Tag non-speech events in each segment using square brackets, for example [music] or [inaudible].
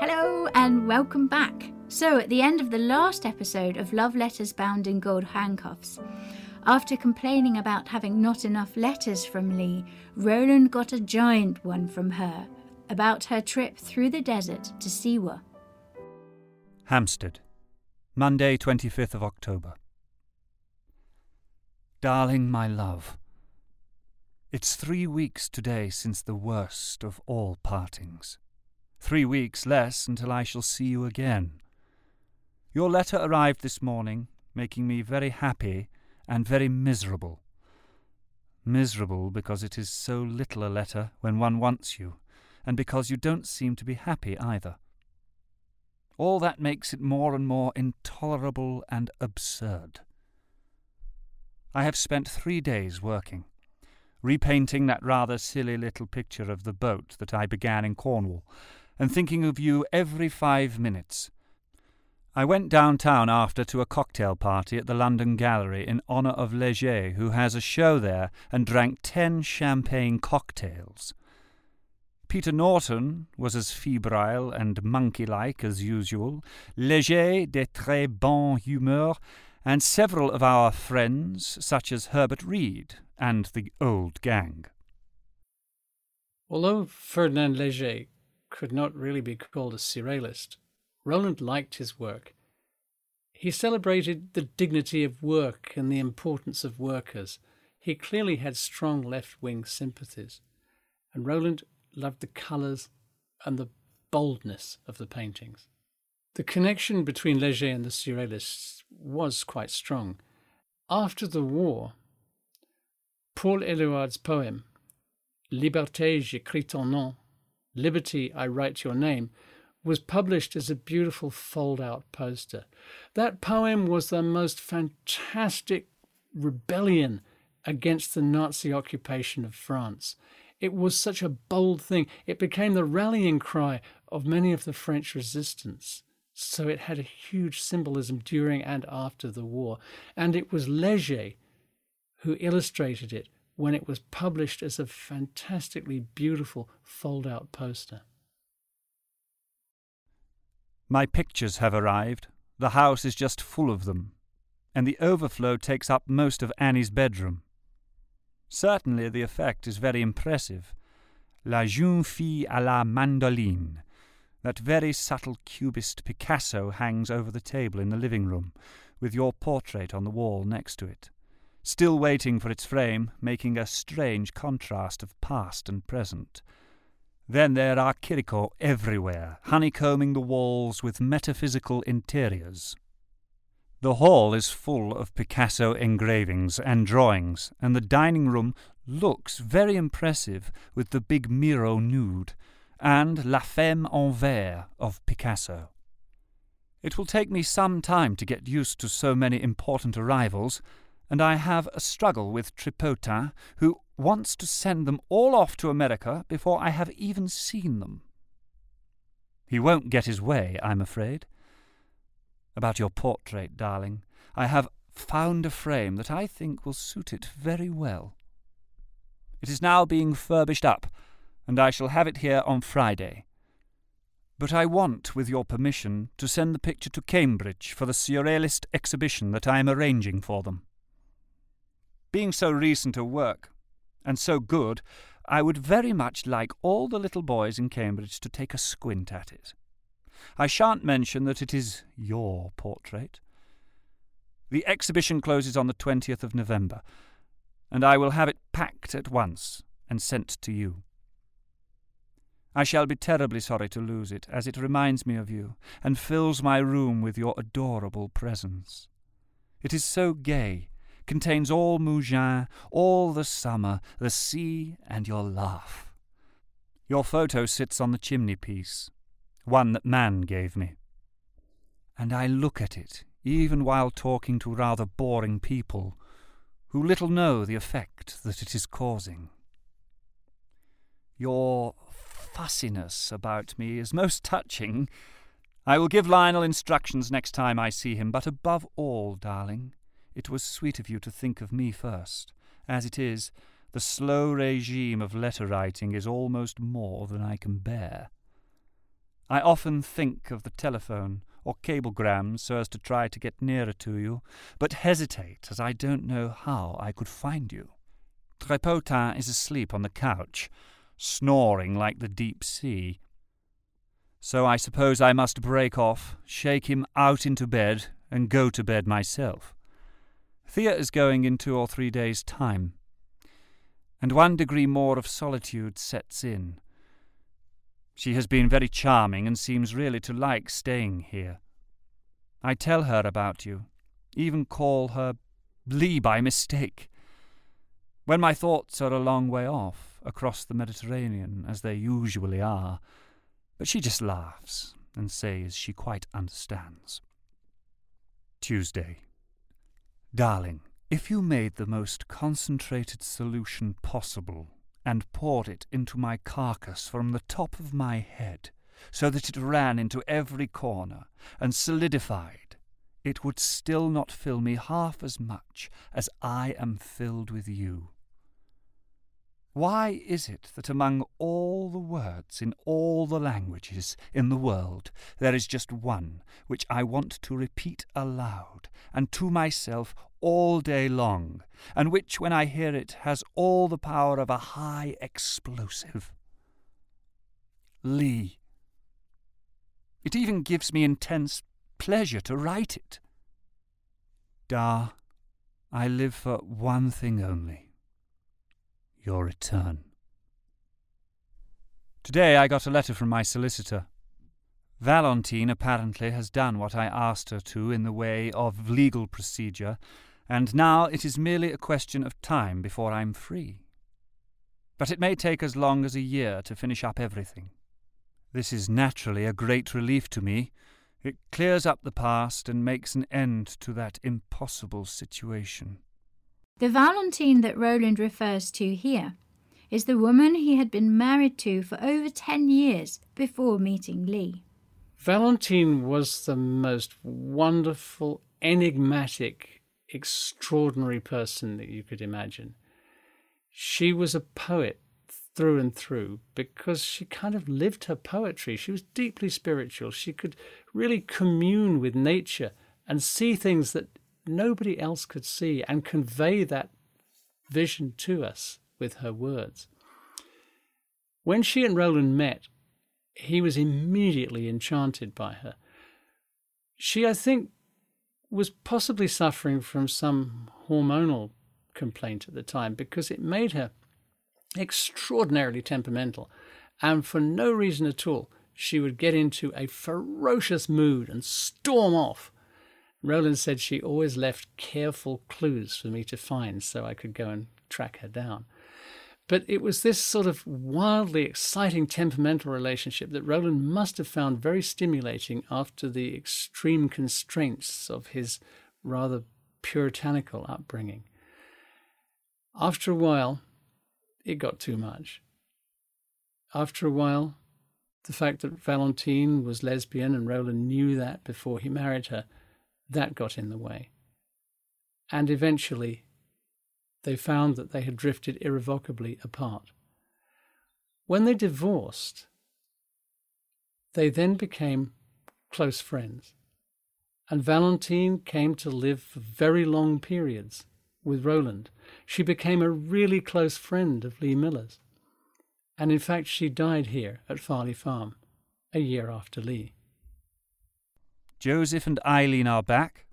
Hello and welcome back. So, at the end of the last episode of Love Letters Bound in Gold Handcuffs, after complaining about having not enough letters from Lee, Roland got a giant one from her about her trip through the desert to Siwa. Hampstead, Monday, 25th of October. Darling, my love, it's three weeks today since the worst of all partings. Three weeks less until I shall see you again. Your letter arrived this morning, making me very happy and very miserable. Miserable because it is so little a letter when one wants you, and because you don't seem to be happy either. All that makes it more and more intolerable and absurd. I have spent three days working, repainting that rather silly little picture of the boat that I began in Cornwall, and thinking of you every five minutes. I went downtown after to a cocktail party at the London Gallery in honour of Leger, who has a show there, and drank ten champagne cocktails. Peter Norton was as febrile and monkey like as usual, Leger de très bonne humeur, and several of our friends, such as Herbert Read and the old gang. Although Ferdinand Leger could not really be called a surrealist, Roland liked his work. He celebrated the dignity of work and the importance of workers. He clearly had strong left wing sympathies. And Roland loved the colours and the boldness of the paintings. The connection between Leger and the Surrealists was quite strong. After the war, Paul Eluard's poem, Liberté, j'écris ton nom, Liberty, I Write Your Name, was published as a beautiful fold out poster. That poem was the most fantastic rebellion against the Nazi occupation of France. It was such a bold thing. It became the rallying cry of many of the French resistance. So it had a huge symbolism during and after the war. And it was Leger who illustrated it when it was published as a fantastically beautiful fold out poster. My pictures have arrived. The house is just full of them, and the overflow takes up most of Annie's bedroom. Certainly the effect is very impressive. La jeune fille à la mandoline. That very subtle cubist Picasso hangs over the table in the living room, with your portrait on the wall next to it still waiting for its frame, making a strange contrast of past and present. Then there are Chirico everywhere, honeycombing the walls with metaphysical interiors. The hall is full of Picasso engravings and drawings, and the dining room looks very impressive with the big Miro nude and La Femme en Verre of Picasso. It will take me some time to get used to so many important arrivals, and I have a struggle with Tripotin, who wants to send them all off to America before I have even seen them. He won't get his way, I'm afraid. About your portrait, darling, I have found a frame that I think will suit it very well. It is now being furbished up, and I shall have it here on Friday. But I want, with your permission, to send the picture to Cambridge for the Surrealist exhibition that I am arranging for them. Being so recent a work, and so good, I would very much like all the little boys in Cambridge to take a squint at it. I shan't mention that it is your portrait. The exhibition closes on the 20th of November, and I will have it packed at once and sent to you. I shall be terribly sorry to lose it, as it reminds me of you, and fills my room with your adorable presence. It is so gay contains all Mougins, all the summer, the sea, and your laugh. Your photo sits on the chimney piece, one that Man gave me. And I look at it, even while talking to rather boring people, who little know the effect that it is causing. Your fussiness about me is most touching. I will give Lionel instructions next time I see him, but above all, darling, it was sweet of you to think of me first. As it is, the slow regime of letter writing is almost more than I can bear. I often think of the telephone or cablegrams so as to try to get nearer to you, but hesitate as I don't know how I could find you. Tripotin is asleep on the couch, snoring like the deep sea. So I suppose I must break off, shake him out into bed, and go to bed myself. Thea is going in two or three days' time, and one degree more of solitude sets in. She has been very charming and seems really to like staying here. I tell her about you, even call her Lee by mistake. When my thoughts are a long way off, across the Mediterranean, as they usually are, but she just laughs and says she quite understands. Tuesday. Darling, if you made the most concentrated solution possible and poured it into my carcass from the top of my head, so that it ran into every corner and solidified, it would still not fill me half as much as I am filled with you. Why is it that among all the words in all the languages in the world there is just one which I want to repeat aloud and to myself all day long, and which, when I hear it, has all the power of a high explosive? Lee. It even gives me intense pleasure to write it. Da, I live for one thing only your return. Today I got a letter from my solicitor. Valentine apparently has done what I asked her to in the way of legal procedure, and now it is merely a question of time before I'm free. But it may take as long as a year to finish up everything. This is naturally a great relief to me. It clears up the past and makes an end to that impossible situation. The Valentine that Roland refers to here is the woman he had been married to for over 10 years before meeting Lee. Valentine was the most wonderful, enigmatic, extraordinary person that you could imagine. She was a poet through and through because she kind of lived her poetry. She was deeply spiritual. She could really commune with nature and see things that nobody else could see and convey that vision to us with her words. When she and Roland met, he was immediately enchanted by her. She, I think, was possibly suffering from some hormonal complaint at the time because it made her extraordinarily temperamental, and for no reason at all, she would get into a ferocious mood and storm off Roland said she always left careful clues for me to find so I could go and track her down. But it was this sort of wildly exciting temperamental relationship that Roland must have found very stimulating after the extreme constraints of his rather puritanical upbringing. After a while, it got too much. After a while, the fact that Valentine was lesbian and Roland knew that before he married her that got in the way. And eventually, they found that they had drifted irrevocably apart. When they divorced, they then became close friends. And Valentine came to live for very long periods with Roland. She became a really close friend of Lee Miller's. And in fact, she died here at Farley Farm a year after Lee. Joseph and Eileen are back.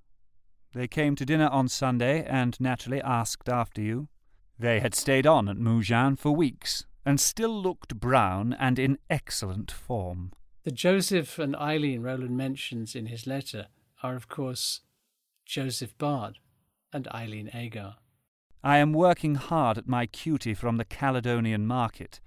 They came to dinner on Sunday and naturally asked after you. They had stayed on at Mougins for weeks and still looked brown and in excellent form. The Joseph and Eileen Roland mentions in his letter are, of course, Joseph Bard and Eileen Agar. I am working hard at my cutie from the Caledonian market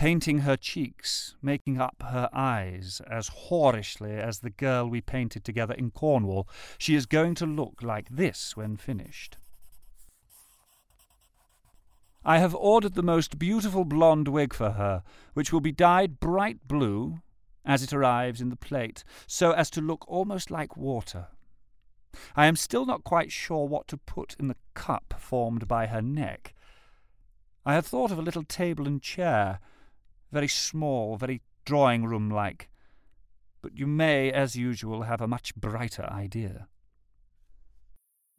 painting her cheeks, making up her eyes as whorishly as the girl we painted together in Cornwall. She is going to look like this when finished. I have ordered the most beautiful blonde wig for her, which will be dyed bright blue as it arrives in the plate, so as to look almost like water. I am still not quite sure what to put in the cup formed by her neck. I have thought of a little table and chair, very small, very drawing room like, but you may, as usual, have a much brighter idea.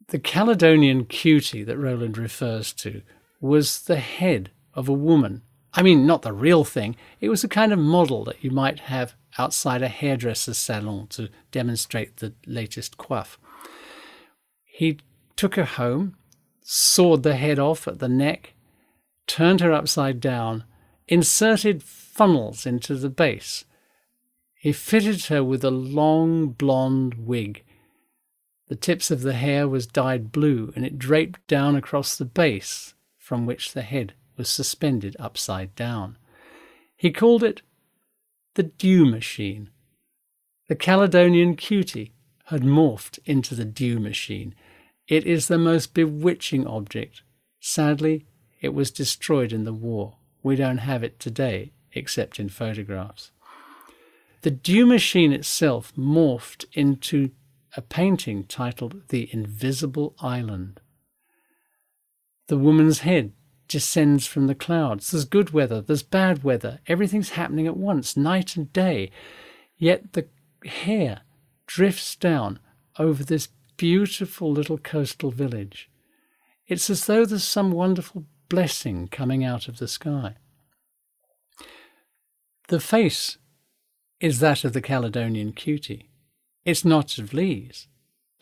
The Caledonian cutie that Roland refers to was the head of a woman. I mean, not the real thing. It was a kind of model that you might have outside a hairdresser's salon to demonstrate the latest coif. He took her home, sawed the head off at the neck, turned her upside down, inserted funnels into the base. He fitted her with a long blonde wig. The tips of the hair was dyed blue, and it draped down across the base, from which the head was suspended upside down. He called it the dew machine. The Caledonian cutie had morphed into the dew machine. It is the most bewitching object. Sadly, it was destroyed in the war. We don't have it today, except in photographs. The dew machine itself morphed into a painting titled The Invisible Island. The woman's head descends from the clouds. There's good weather, there's bad weather. Everything's happening at once, night and day. Yet the hair drifts down over this beautiful little coastal village. It's as though there's some wonderful blessing coming out of the sky. The face is that of the Caledonian cutie. It's not of Lee's.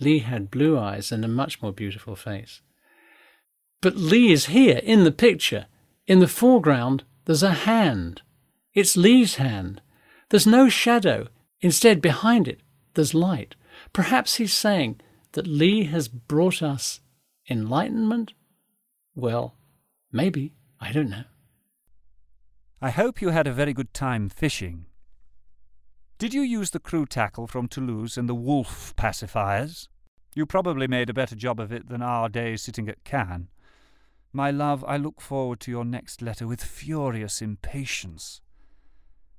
Lee had blue eyes and a much more beautiful face. But Lee is here in the picture. In the foreground, there's a hand. It's Lee's hand. There's no shadow. Instead, behind it, there's light. Perhaps he's saying that Lee has brought us enlightenment? Well, maybe. I don't know. I hope you had a very good time fishing. Did you use the crew tackle from Toulouse and the wolf pacifiers? You probably made a better job of it than our days sitting at Cannes. My love, I look forward to your next letter with furious impatience.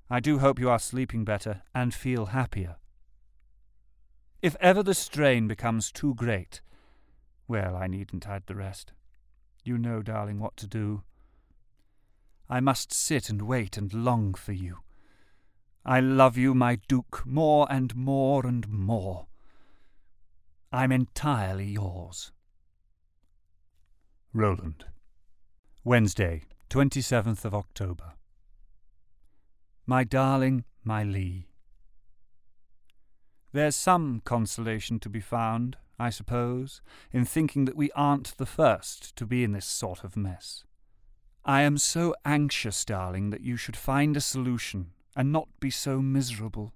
I do hope you are sleeping better and feel happier. If ever the strain becomes too great, well, I needn't add the rest. You know, darling, what to do. I must sit and wait and long for you. I love you, my Duke, more and more and more. I'm entirely yours. Roland. Wednesday, 27th of October. My darling, my Lee. There's some consolation to be found, I suppose, in thinking that we aren't the first to be in this sort of mess. I am so anxious, darling, that you should find a solution and not be so miserable.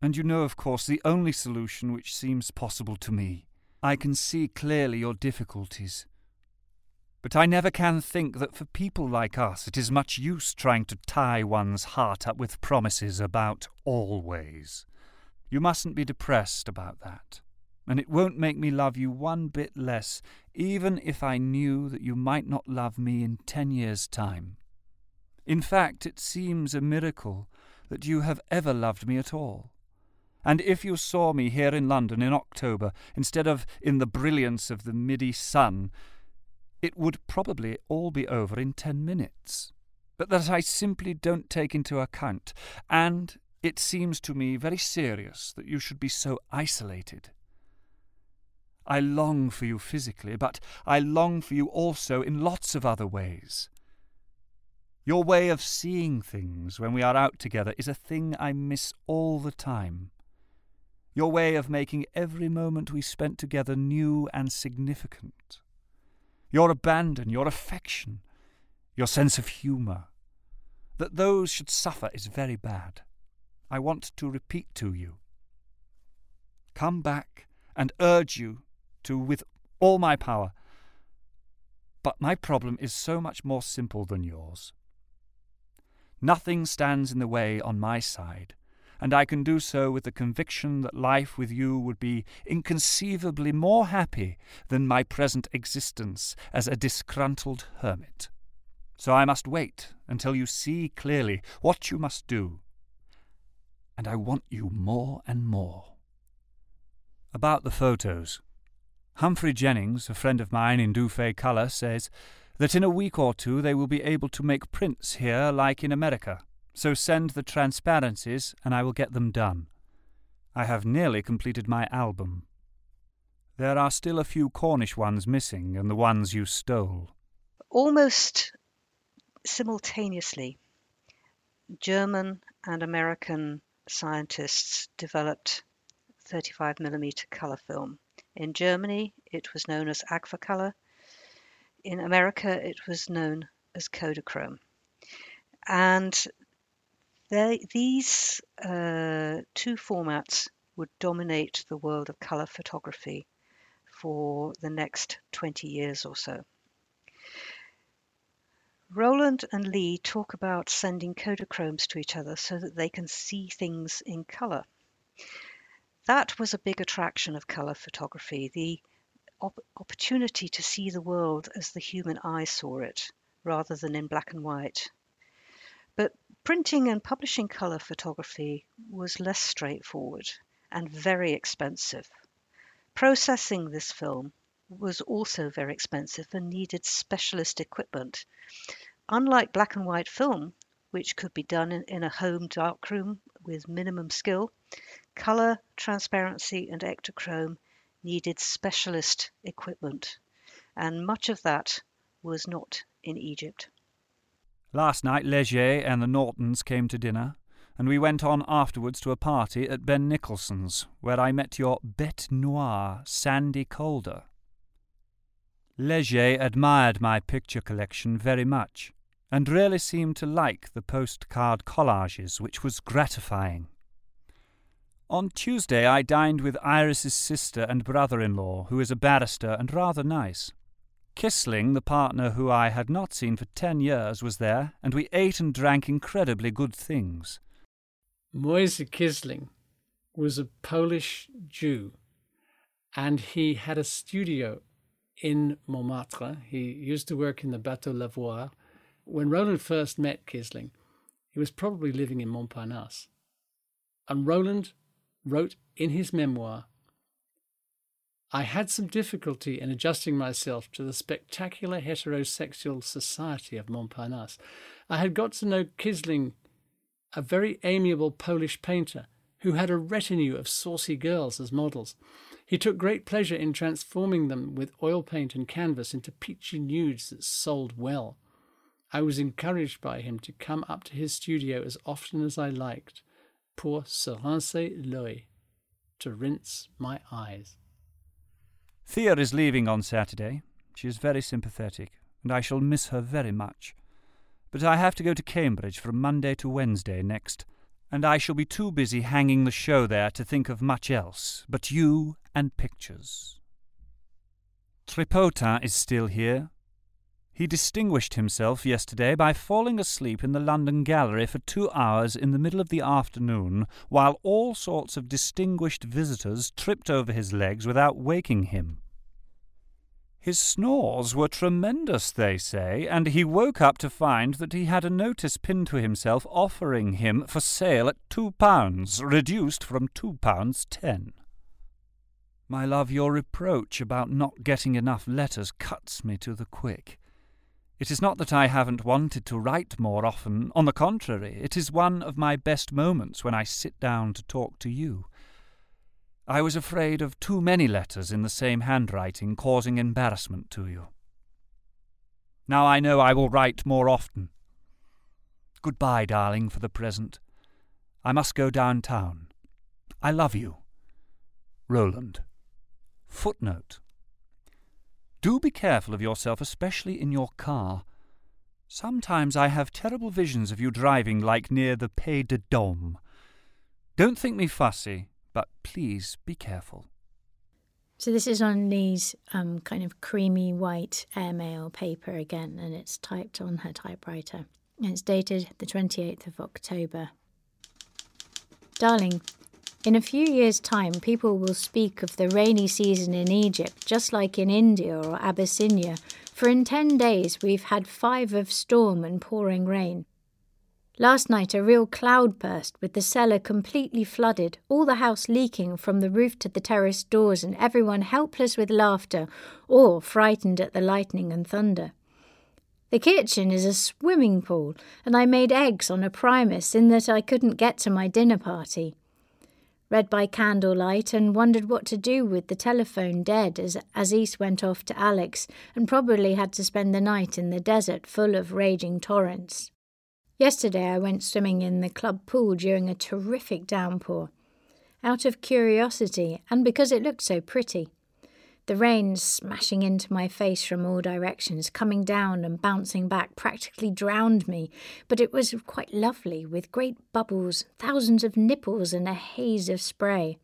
And you know, of course, the only solution which seems possible to me. I can see clearly your difficulties, but I never can think that for people like us it is much use trying to tie one's heart up with promises about always. You mustn't be depressed about that. And it won't make me love you one bit less, even if I knew that you might not love me in ten years' time. In fact, it seems a miracle that you have ever loved me at all. And if you saw me here in London in October, instead of in the brilliance of the midi sun, it would probably all be over in ten minutes, but that I simply don't take into account, and it seems to me very serious that you should be so isolated. I long for you physically, but I long for you also in lots of other ways. Your way of seeing things when we are out together is a thing I miss all the time. Your way of making every moment we spent together new and significant your abandon, your affection, your sense of humour. That those should suffer is very bad. I want to repeat to you. Come back and urge you to with all my power. But my problem is so much more simple than yours. Nothing stands in the way on my side and I can do so with the conviction that life with you would be inconceivably more happy than my present existence as a disgruntled hermit. So I must wait until you see clearly what you must do. And I want you more and more. About the photos. Humphrey Jennings, a friend of mine in Dufay colour, says that in a week or two they will be able to make prints here like in America so send the transparencies and I will get them done. I have nearly completed my album. There are still a few Cornish ones missing, and the ones you stole. Almost simultaneously, German and American scientists developed 35mm color film. In Germany, it was known as Agfacolor. In America, it was known as Kodachrome. And they, these uh, two formats would dominate the world of color photography for the next 20 years or so. Roland and Lee talk about sending Kodachromes to each other so that they can see things in color. That was a big attraction of color photography, the op- opportunity to see the world as the human eye saw it, rather than in black and white. But printing and publishing color photography was less straightforward and very expensive. Processing this film was also very expensive and needed specialist equipment. Unlike black and white film, which could be done in, in a home darkroom with minimum skill, color, transparency, and Ektachrome needed specialist equipment, and much of that was not in Egypt. Last night, Leger and the Nortons came to dinner, and we went on afterwards to a party at Ben Nicholson's, where I met your bête noire, Sandy Calder. Leger admired my picture collection very much, and really seemed to like the postcard collages, which was gratifying. On Tuesday I dined with Iris's sister and brother-in-law, who is a barrister and rather nice. Kisling, the partner who I had not seen for ten years, was there, and we ate and drank incredibly good things. Moise Kisling was a Polish Jew, and he had a studio in Montmartre. He used to work in the Bateau Lavoir. When Roland first met Kisling, he was probably living in Montparnasse. And Roland wrote in his memoir I had some difficulty in adjusting myself to the spectacular heterosexual society of Montparnasse. I had got to know Kisling, a very amiable Polish painter who had a retinue of saucy girls as models. He took great pleasure in transforming them with oil paint and canvas into peachy nudes that sold well. I was encouraged by him to come up to his studio as often as I liked, pour se rincer l'œil, to rinse my eyes. Thea is leaving on Saturday. She is very sympathetic, and I shall miss her very much. But I have to go to Cambridge from Monday to Wednesday next, and I shall be too busy hanging the show there to think of much else but you and pictures. Tripotin is still here. He distinguished himself yesterday by falling asleep in the London Gallery for two hours in the middle of the afternoon, while all sorts of distinguished visitors tripped over his legs without waking him. His snores were tremendous, they say, and he woke up to find that he had a notice pinned to himself offering him for sale at two pounds, reduced from two pounds ten. My love, your reproach about not getting enough letters cuts me to the quick. It is not that I haven't wanted to write more often. On the contrary, it is one of my best moments when I sit down to talk to you. I was afraid of too many letters in the same handwriting causing embarrassment to you. Now I know I will write more often. Goodbye, darling, for the present. I must go downtown. I love you. Roland. Footnote. Do be careful of yourself, especially in your car. Sometimes I have terrible visions of you driving like near the Puy de Dôme. Don't think me fussy, but please be careful. So this is on Lee's um, kind of creamy white airmail paper again, and it's typed on her typewriter. And it's dated the 28th of October. Darling, in a few years' time, people will speak of the rainy season in Egypt just like in India or Abyssinia, for in ten days we've had five of storm and pouring rain. Last night, a real cloud burst with the cellar completely flooded, all the house leaking from the roof to the terrace doors, and everyone helpless with laughter or frightened at the lightning and thunder. The kitchen is a swimming pool, and I made eggs on a primus in that I couldn't get to my dinner party. Read by candlelight and wondered what to do with the telephone dead as Aziz went off to Alex and probably had to spend the night in the desert full of raging torrents. Yesterday I went swimming in the club pool during a terrific downpour, out of curiosity and because it looked so pretty. The rain smashing into my face from all directions, coming down and bouncing back, practically drowned me, but it was quite lovely, with great bubbles, thousands of nipples, and a haze of spray.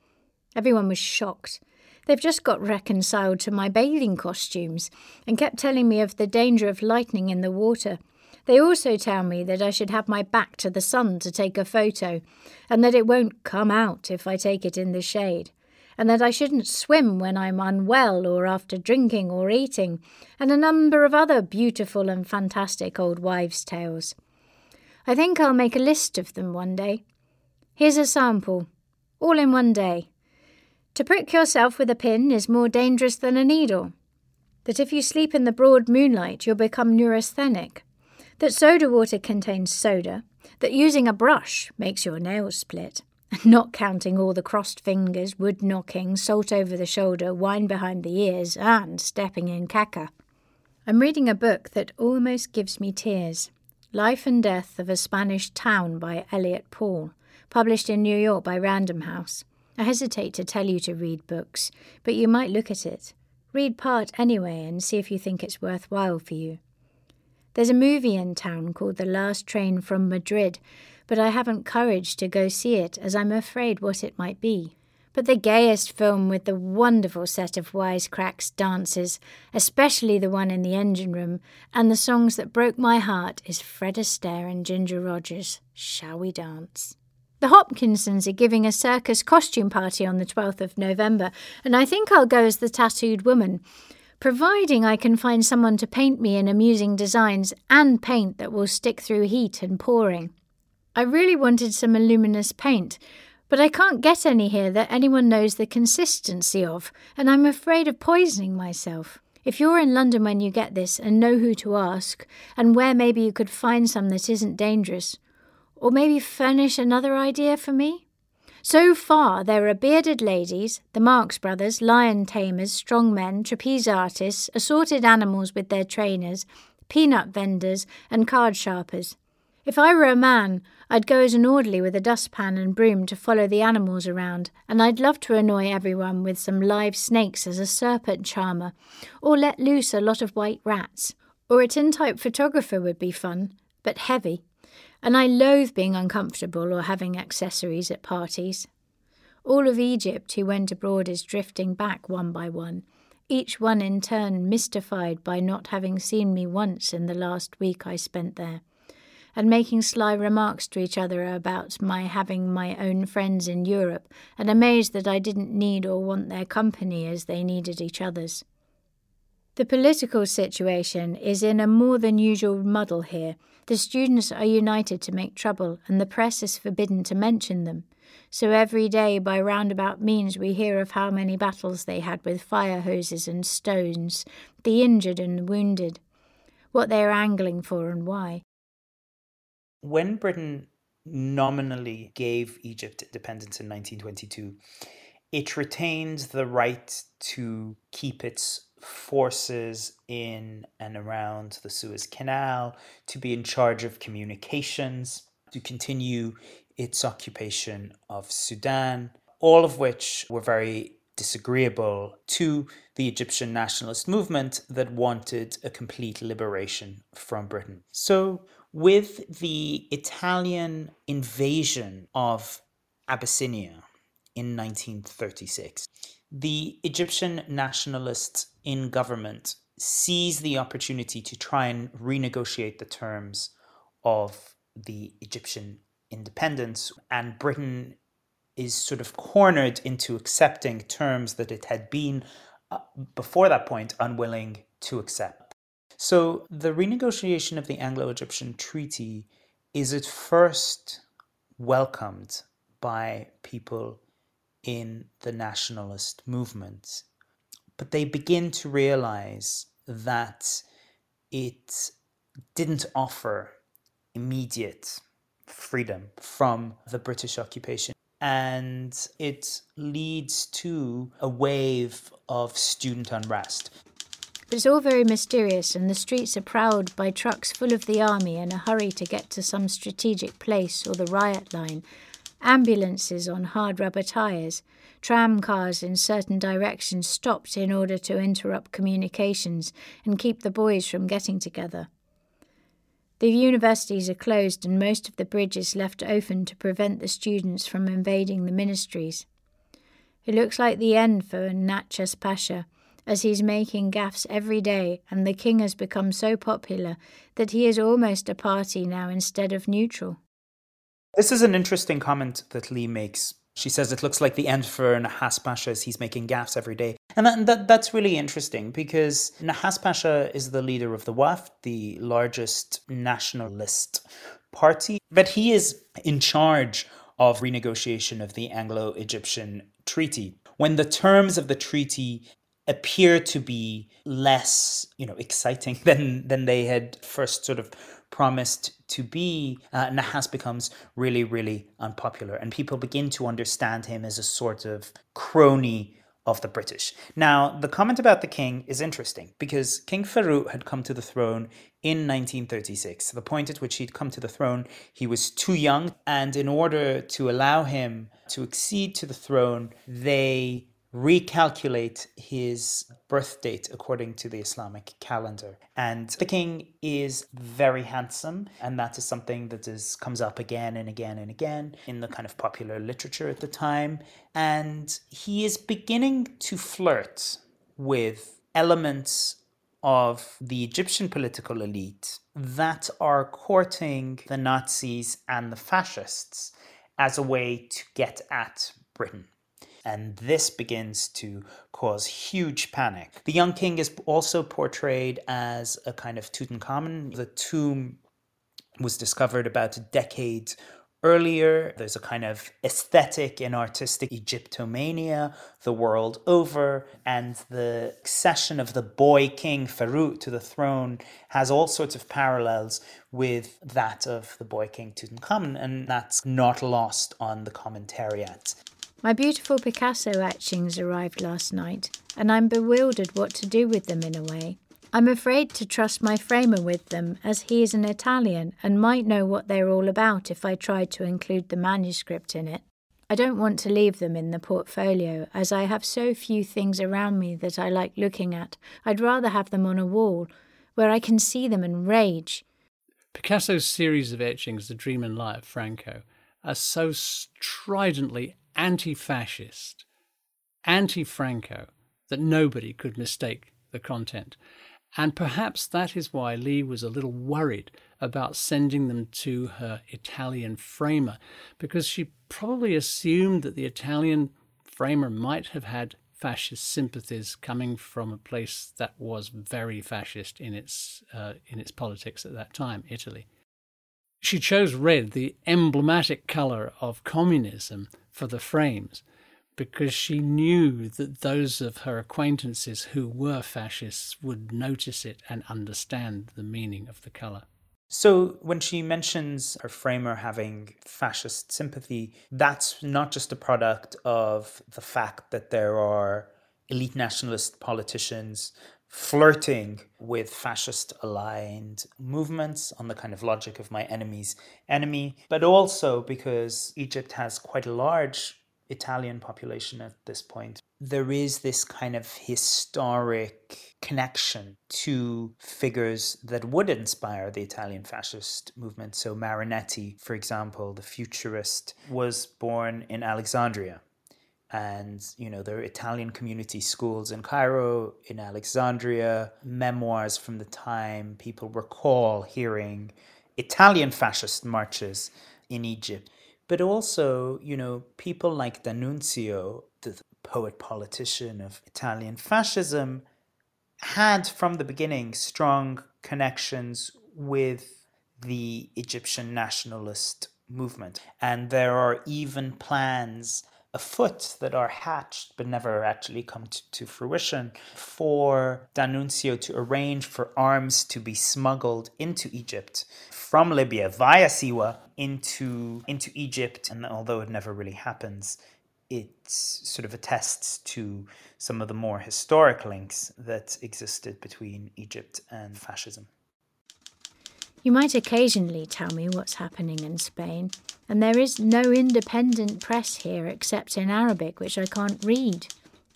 Everyone was shocked. They've just got reconciled to my bathing costumes and kept telling me of the danger of lightning in the water. They also tell me that I should have my back to the sun to take a photo, and that it won't come out if I take it in the shade and that I shouldn't swim when I'm unwell or after drinking or eating, and a number of other beautiful and fantastic old wives' tales. I think I'll make a list of them one day. Here's a sample, all in one day. To prick yourself with a pin is more dangerous than a needle. That if you sleep in the broad moonlight, you'll become neurasthenic. That soda water contains soda. That using a brush makes your nails split [laughs] not counting all the crossed fingers, wood knocking, salt over the shoulder, wine behind the ears, and stepping in caca. I'm reading a book that almost gives me tears Life and Death of a Spanish Town by Elliot Paul, published in New York by Random House. I hesitate to tell you to read books, but you might look at it. Read part anyway and see if you think it's worthwhile for you. There's a movie in town called The Last Train from Madrid but I haven't courage to go see it as I'm afraid what it might be. But the gayest film with the wonderful set of wisecracks dances, especially the one in the engine room, and the songs that broke my heart is Fred Astaire and Ginger Rogers. Shall we dance? The Hopkinsons are giving a circus costume party on the 12th of November, and I think I'll go as the tattooed woman, providing I can find someone to paint me in amusing designs and paint that will stick through heat and pouring. I really wanted some luminous paint, but I can't get any here that anyone knows the consistency of, and I'm afraid of poisoning myself. If you're in London when you get this and know who to ask, and where maybe you could find some that isn't dangerous, or maybe furnish another idea for me? So far, there are bearded ladies, the Marx Brothers, lion tamers, strong men, trapeze artists, assorted animals with their trainers, peanut vendors, and card sharpers. If I were a man, I'd go as an orderly with a dustpan and broom to follow the animals around, and I'd love to annoy everyone with some live snakes as a serpent charmer, or let loose a lot of white rats. Or a tintype photographer would be fun, but heavy, and I loathe being uncomfortable or having accessories at parties. All of Egypt who went abroad is drifting back one by one, each one in turn mystified by not having seen me once in the last week I spent there and making sly remarks to each other about my having my own friends in Europe, and amazed that I didn't need or want their company as they needed each other's. The political situation is in a more than usual muddle here. The students are united to make trouble, and the press is forbidden to mention them. So every day, by roundabout means, we hear of how many battles they had with fire hoses and stones, the injured and the wounded, what they are angling for and why when Britain nominally gave Egypt independence in 1922, it retained the right to keep its forces in and around the Suez Canal, to be in charge of communications, to continue its occupation of Sudan, all of which were very disagreeable to the Egyptian nationalist movement that wanted a complete liberation from Britain. So, with the Italian invasion of Abyssinia in 1936, the Egyptian nationalists in government seized the opportunity to try and renegotiate the terms of the Egyptian independence, and Britain is sort of cornered into accepting terms that it had been, uh, before that point, unwilling to accept. So the renegotiation of the Anglo Egyptian Treaty is at first welcomed by people in the nationalist movement, but they begin to realize that it didn't offer immediate freedom from the British occupation. And it leads to a wave of student unrest. But it's all very mysterious, and the streets are prowled by trucks full of the army in a hurry to get to some strategic place or the riot line, ambulances on hard rubber tyres, tram cars in certain directions stopped in order to interrupt communications and keep the boys from getting together. The universities are closed and most of the bridges left open to prevent the students from invading the ministries. It looks like the end for Nahas Pasha, as he's making gaffes every day, and the king has become so popular that he is almost a party now instead of neutral. This is an interesting comment that Lee makes. She says it looks like the end for Nahas Pasha as he's making gaffes every day. And that, that, that's really interesting because Nahas Pasha is the leader of the Wafd, the largest nationalist party, but he is in charge of renegotiation of the Anglo Egyptian treaty. When the terms of the treaty appear to be less, you know, exciting [laughs] than than they had first sort of promised to be, uh, Nahas becomes really, really unpopular, and people begin to understand him as a sort of crony of the British. Now, the comment about the king is interesting because King Farouk had come to the throne in 1936. The point at which he'd come to the throne, he was too young, and in order to allow him to accede to the throne, they recalculate his birth date according to the Islamic calendar. And the king is very handsome, and that is something that is comes up again and again and again in the kind of popular literature at the time. And he is beginning to flirt with elements of the Egyptian political elite that are courting the Nazis and the fascists as a way to get at Britain and this begins to cause huge panic. The young king is also portrayed as a kind of Tutankhamun. The tomb was discovered about a decade earlier. There's a kind of aesthetic and artistic Egyptomania the world over, and the accession of the boy king Farouk to the throne has all sorts of parallels with that of the boy king Tutankhamun, and that's not lost on the commentariat. My beautiful Picasso etchings arrived last night, and I'm bewildered what to do with them in a way. I'm afraid to trust my framer with them, as he is an Italian and might know what they're all about if I tried to include the manuscript in it. I don't want to leave them in the portfolio, as I have so few things around me that I like looking at. I'd rather have them on a wall, where I can see them and rage. Picasso's series of etchings, The Dream and Lie of Franco, are so stridently anti fascist, anti Franco, that nobody could mistake the content. And perhaps that is why Lee was a little worried about sending them to her Italian framer, because she probably assumed that the Italian framer might have had fascist sympathies coming from a place that was very fascist in its uh, in its politics at that time, Italy. She chose red, the emblematic color of communism, for the frames because she knew that those of her acquaintances who were fascists would notice it and understand the meaning of the colour. So, when she mentions her framer having fascist sympathy, that's not just a product of the fact that there are elite nationalist politicians flirting with fascist aligned movements on the kind of logic of my enemy's enemy, but also because Egypt has quite a large Italian population at this point. There is this kind of historic connection to figures that would inspire the Italian fascist movement. So, Marinetti, for example, the futurist, was born in Alexandria and you know there are Italian community schools in Cairo, in Alexandria, memoirs from the time people recall hearing Italian fascist marches in Egypt. But also, you know, people like D'Annunzio, the poet politician of Italian fascism, had from the beginning strong connections with the Egyptian nationalist movement. And there are even plans afoot that are hatched but never actually come to, to fruition. For D'Annunzio to arrange for arms to be smuggled into Egypt from Libya via Siwa into into Egypt, and although it never really happens, it sort of attests to some of the more historic links that existed between Egypt and fascism. You might occasionally tell me what's happening in Spain, and there is no independent press here except in Arabic, which I can't read.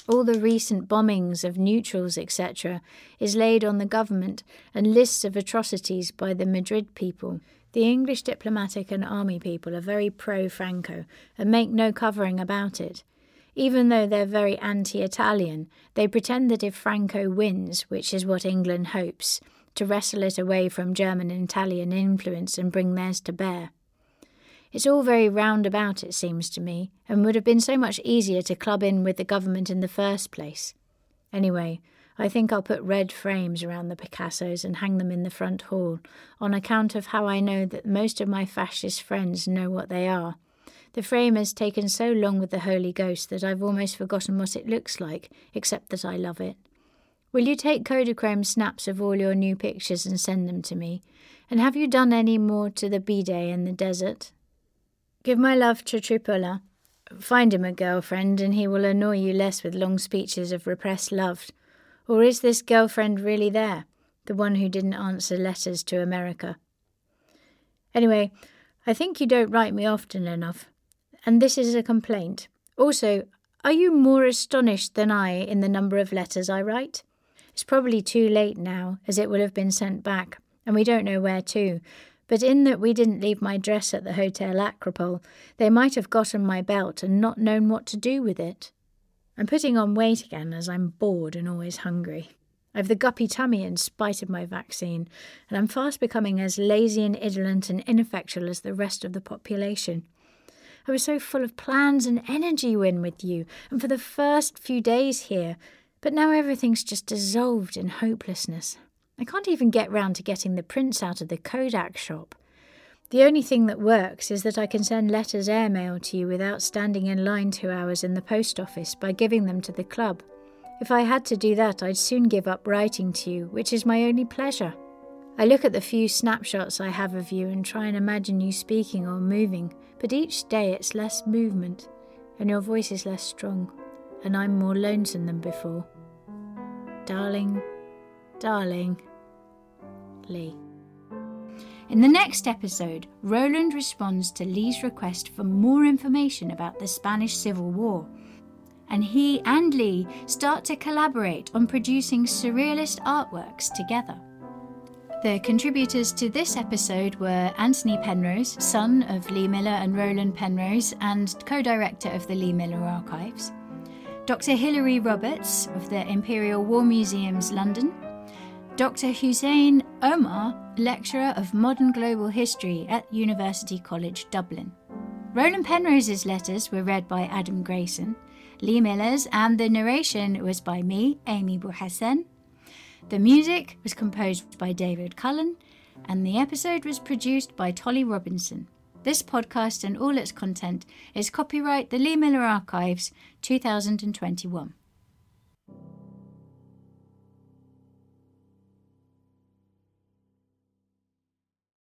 All the recent bombings of neutrals, etc., is laid on the government, and lists of atrocities by the Madrid people. The English diplomatic and army people are very pro Franco and make no covering about it. Even though they're very anti Italian, they pretend that if Franco wins, which is what England hopes, to wrestle it away from German and Italian influence and bring theirs to bear. It's all very roundabout, it seems to me, and would have been so much easier to club in with the government in the first place. Anyway, I think I'll put red frames around the Picassos and hang them in the front hall, on account of how I know that most of my fascist friends know what they are. The frame has taken so long with the Holy Ghost that I've almost forgotten what it looks like, except that I love it. Will you take Kodachrome snaps of all your new pictures and send them to me? And have you done any more to the bidet in the desert? Give my love to Tripoli. Find him a girlfriend, and he will annoy you less with long speeches of repressed love. Or is this girlfriend really there, the one who didn't answer letters to America? Anyway, I think you don't write me often enough, and this is a complaint. Also, are you more astonished than I in the number of letters I write? It's probably too late now, as it will have been sent back, and we don't know where to, but in that we didn't leave my dress at the Hotel Acropole, they might have gotten my belt and not known what to do with it. I'm putting on weight again as I'm bored and always hungry. I've the guppy tummy in spite of my vaccine, and I'm fast becoming as lazy and indolent and ineffectual as the rest of the population. I was so full of plans and energy when with you, and for the first few days here, but now everything's just dissolved in hopelessness. I can't even get round to getting the prints out of the Kodak shop. The only thing that works is that I can send letters airmail to you without standing in line two hours in the post office by giving them to the club. If I had to do that, I'd soon give up writing to you, which is my only pleasure. I look at the few snapshots I have of you and try and imagine you speaking or moving, but each day it's less movement, and your voice is less strong, and I'm more lonesome than before. Darling, darling, In the next episode, Roland responds to Lee's request for more information about the Spanish Civil War. And he and Lee start to collaborate on producing surrealist artworks together. The contributors to this episode were Antony Penrose, son of Lee Miller and Roland Penrose, and co director of the Lee Miller Archives, Dr. Hilary Roberts of the Imperial War Museums London, Dr. Hussein Omar, lecturer of modern global history at University College Dublin. Roland Penrose's letters were read by Adam Grayson, Lee Miller's, and the narration was by me, Ami Bouhassane. The music was composed by David Cullen, and the episode was produced by Tolly Robinson. This podcast and all its content is copyright the Lee Miller Archives 2021.